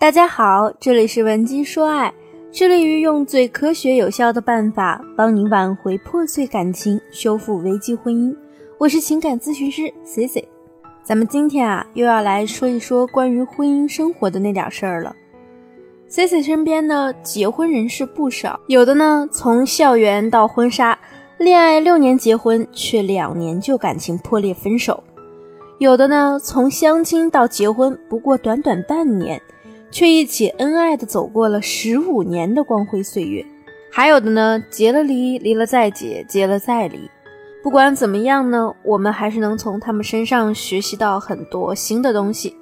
大家好，这里是文姬说爱，致力于用最科学有效的办法帮您挽回破碎感情，修复危机婚姻。我是情感咨询师 C C，咱们今天啊又要来说一说关于婚姻生活的那点事儿了。C C 身边呢结婚人士不少，有的呢从校园到婚纱，恋爱六年结婚，却两年就感情破裂分手；有的呢从相亲到结婚，不过短短半年。却一起恩爱的走过了十五年的光辉岁月，还有的呢，结了离，离了再结，结了再离。不管怎么样呢，我们还是能从他们身上学习到很多新的东西。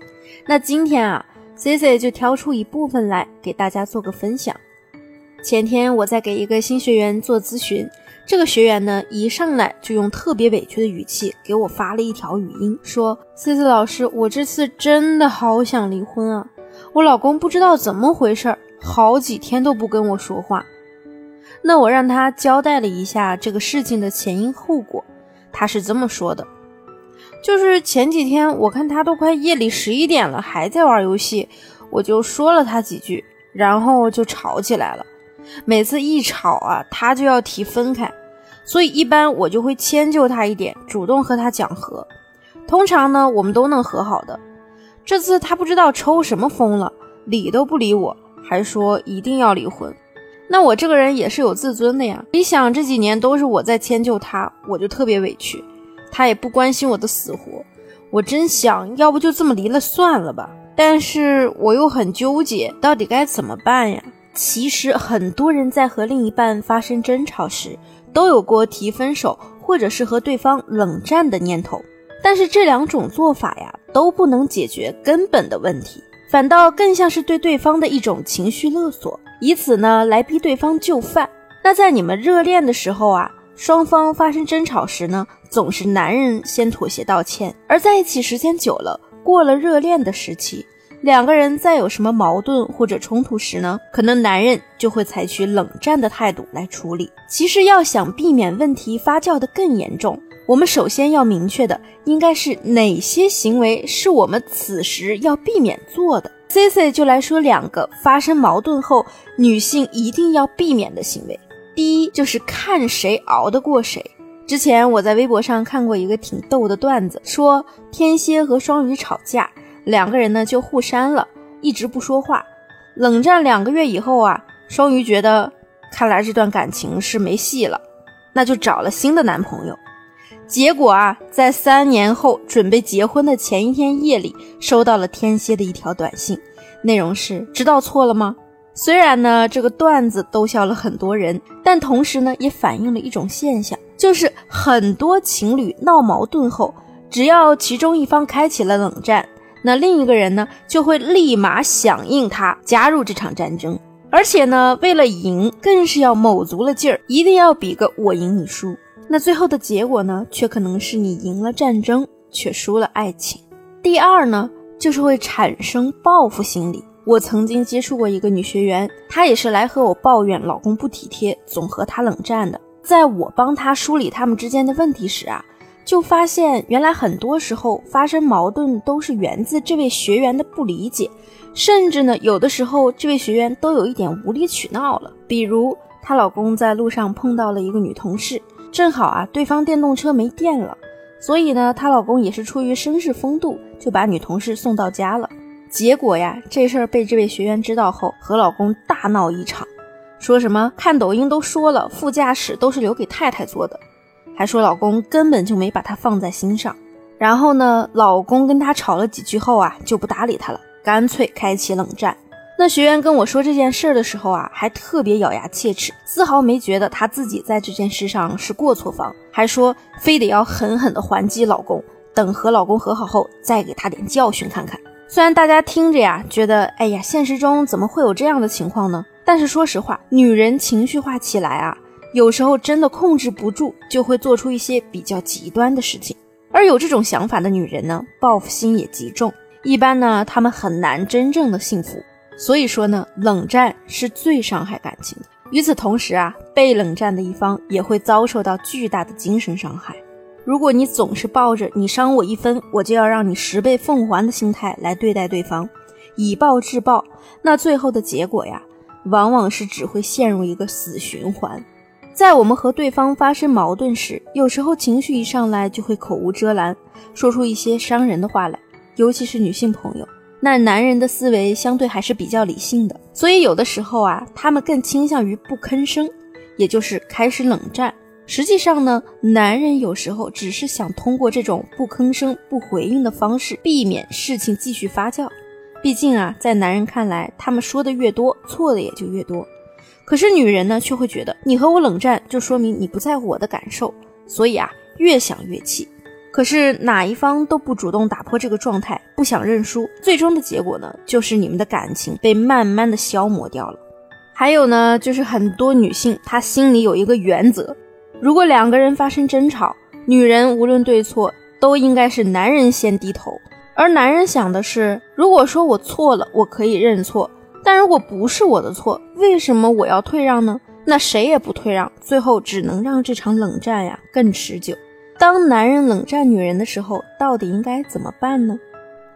那今天啊，C C 就挑出一部分来给大家做个分享。前天我在给一个新学员做咨询，这个学员呢，一上来就用特别委屈的语气给我发了一条语音，说：“C C 老师，我这次真的好想离婚啊。”我老公不知道怎么回事，好几天都不跟我说话。那我让他交代了一下这个事情的前因后果，他是这么说的：就是前几天我看他都快夜里十一点了还在玩游戏，我就说了他几句，然后就吵起来了。每次一吵啊，他就要提分开，所以一般我就会迁就他一点，主动和他讲和。通常呢，我们都能和好的。这次他不知道抽什么风了，理都不理我，还说一定要离婚。那我这个人也是有自尊的呀，你想这几年都是我在迁就他，我就特别委屈，他也不关心我的死活。我真想要不就这么离了算了吧，但是我又很纠结，到底该怎么办呀？其实很多人在和另一半发生争吵时，都有过提分手或者是和对方冷战的念头。但是这两种做法呀，都不能解决根本的问题，反倒更像是对对方的一种情绪勒索，以此呢来逼对方就范。那在你们热恋的时候啊，双方发生争吵时呢，总是男人先妥协道歉；而在一起时间久了，过了热恋的时期，两个人再有什么矛盾或者冲突时呢，可能男人就会采取冷战的态度来处理。其实要想避免问题发酵的更严重。我们首先要明确的，应该是哪些行为是我们此时要避免做的。C C 就来说两个发生矛盾后女性一定要避免的行为。第一就是看谁熬得过谁。之前我在微博上看过一个挺逗的段子，说天蝎和双鱼吵架，两个人呢就互删了，一直不说话。冷战两个月以后啊，双鱼觉得看来这段感情是没戏了，那就找了新的男朋友。结果啊，在三年后准备结婚的前一天夜里，收到了天蝎的一条短信，内容是：知道错了吗？虽然呢，这个段子逗笑了很多人，但同时呢，也反映了一种现象，就是很多情侣闹矛盾后，只要其中一方开启了冷战，那另一个人呢，就会立马响应他，加入这场战争，而且呢，为了赢，更是要卯足了劲儿，一定要比个我赢你输。那最后的结果呢，却可能是你赢了战争，却输了爱情。第二呢，就是会产生报复心理。我曾经接触过一个女学员，她也是来和我抱怨老公不体贴，总和她冷战的。在我帮她梳理他们之间的问题时啊，就发现原来很多时候发生矛盾都是源自这位学员的不理解，甚至呢，有的时候这位学员都有一点无理取闹了。比如她老公在路上碰到了一个女同事。正好啊，对方电动车没电了，所以呢，她老公也是出于绅士风度，就把女同事送到家了。结果呀，这事儿被这位学员知道后，和老公大闹一场，说什么看抖音都说了，副驾驶都是留给太太坐的，还说老公根本就没把她放在心上。然后呢，老公跟她吵了几句后啊，就不搭理她了，干脆开启冷战。那学员跟我说这件事的时候啊，还特别咬牙切齿，丝毫没觉得她自己在这件事上是过错方，还说非得要狠狠的还击老公，等和老公和好后再给他点教训看看。虽然大家听着呀，觉得哎呀，现实中怎么会有这样的情况呢？但是说实话，女人情绪化起来啊，有时候真的控制不住，就会做出一些比较极端的事情。而有这种想法的女人呢，报复心也极重，一般呢，她们很难真正的幸福。所以说呢，冷战是最伤害感情的。与此同时啊，被冷战的一方也会遭受到巨大的精神伤害。如果你总是抱着“你伤我一分，我就要让你十倍奉还”的心态来对待对方，以暴制暴，那最后的结果呀，往往是只会陷入一个死循环。在我们和对方发生矛盾时，有时候情绪一上来就会口无遮拦，说出一些伤人的话来，尤其是女性朋友。那男人的思维相对还是比较理性的，所以有的时候啊，他们更倾向于不吭声，也就是开始冷战。实际上呢，男人有时候只是想通过这种不吭声、不回应的方式，避免事情继续发酵。毕竟啊，在男人看来，他们说的越多，错的也就越多。可是女人呢，却会觉得你和我冷战，就说明你不在乎我的感受，所以啊，越想越气。可是哪一方都不主动打破这个状态，不想认输，最终的结果呢，就是你们的感情被慢慢的消磨掉了。还有呢，就是很多女性她心里有一个原则，如果两个人发生争吵，女人无论对错，都应该是男人先低头，而男人想的是，如果说我错了，我可以认错。但如果不是我的错，为什么我要退让呢？那谁也不退让，最后只能让这场冷战呀更持久。当男人冷战女人的时候，到底应该怎么办呢？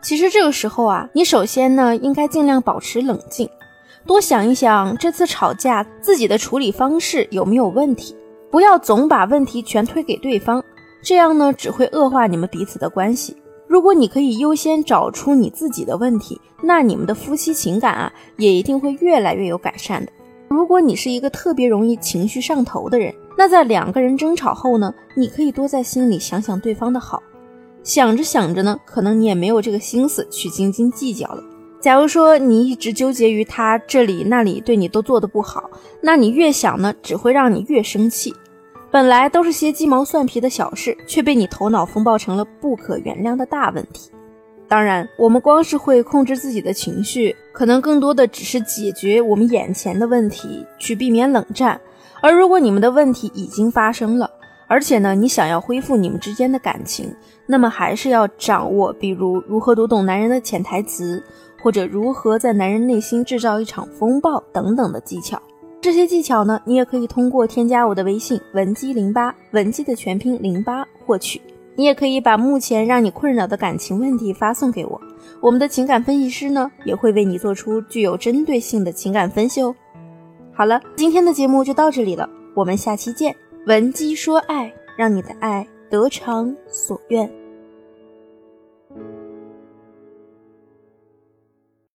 其实这个时候啊，你首先呢应该尽量保持冷静，多想一想这次吵架自己的处理方式有没有问题，不要总把问题全推给对方，这样呢只会恶化你们彼此的关系。如果你可以优先找出你自己的问题，那你们的夫妻情感啊，也一定会越来越有改善的。如果你是一个特别容易情绪上头的人，那在两个人争吵后呢，你可以多在心里想想对方的好，想着想着呢，可能你也没有这个心思去斤斤计较了。假如说你一直纠结于他这里那里对你都做的不好，那你越想呢，只会让你越生气。本来都是些鸡毛蒜皮的小事，却被你头脑风暴成了不可原谅的大问题。当然，我们光是会控制自己的情绪，可能更多的只是解决我们眼前的问题，去避免冷战。而如果你们的问题已经发生了，而且呢，你想要恢复你们之间的感情，那么还是要掌握，比如如何读懂男人的潜台词，或者如何在男人内心制造一场风暴等等的技巧。这些技巧呢，你也可以通过添加我的微信文姬零八，文姬的全拼零八获取。你也可以把目前让你困扰的感情问题发送给我，我们的情感分析师呢也会为你做出具有针对性的情感分析哦。好了，今天的节目就到这里了，我们下期见。闻鸡说爱，让你的爱得偿所愿。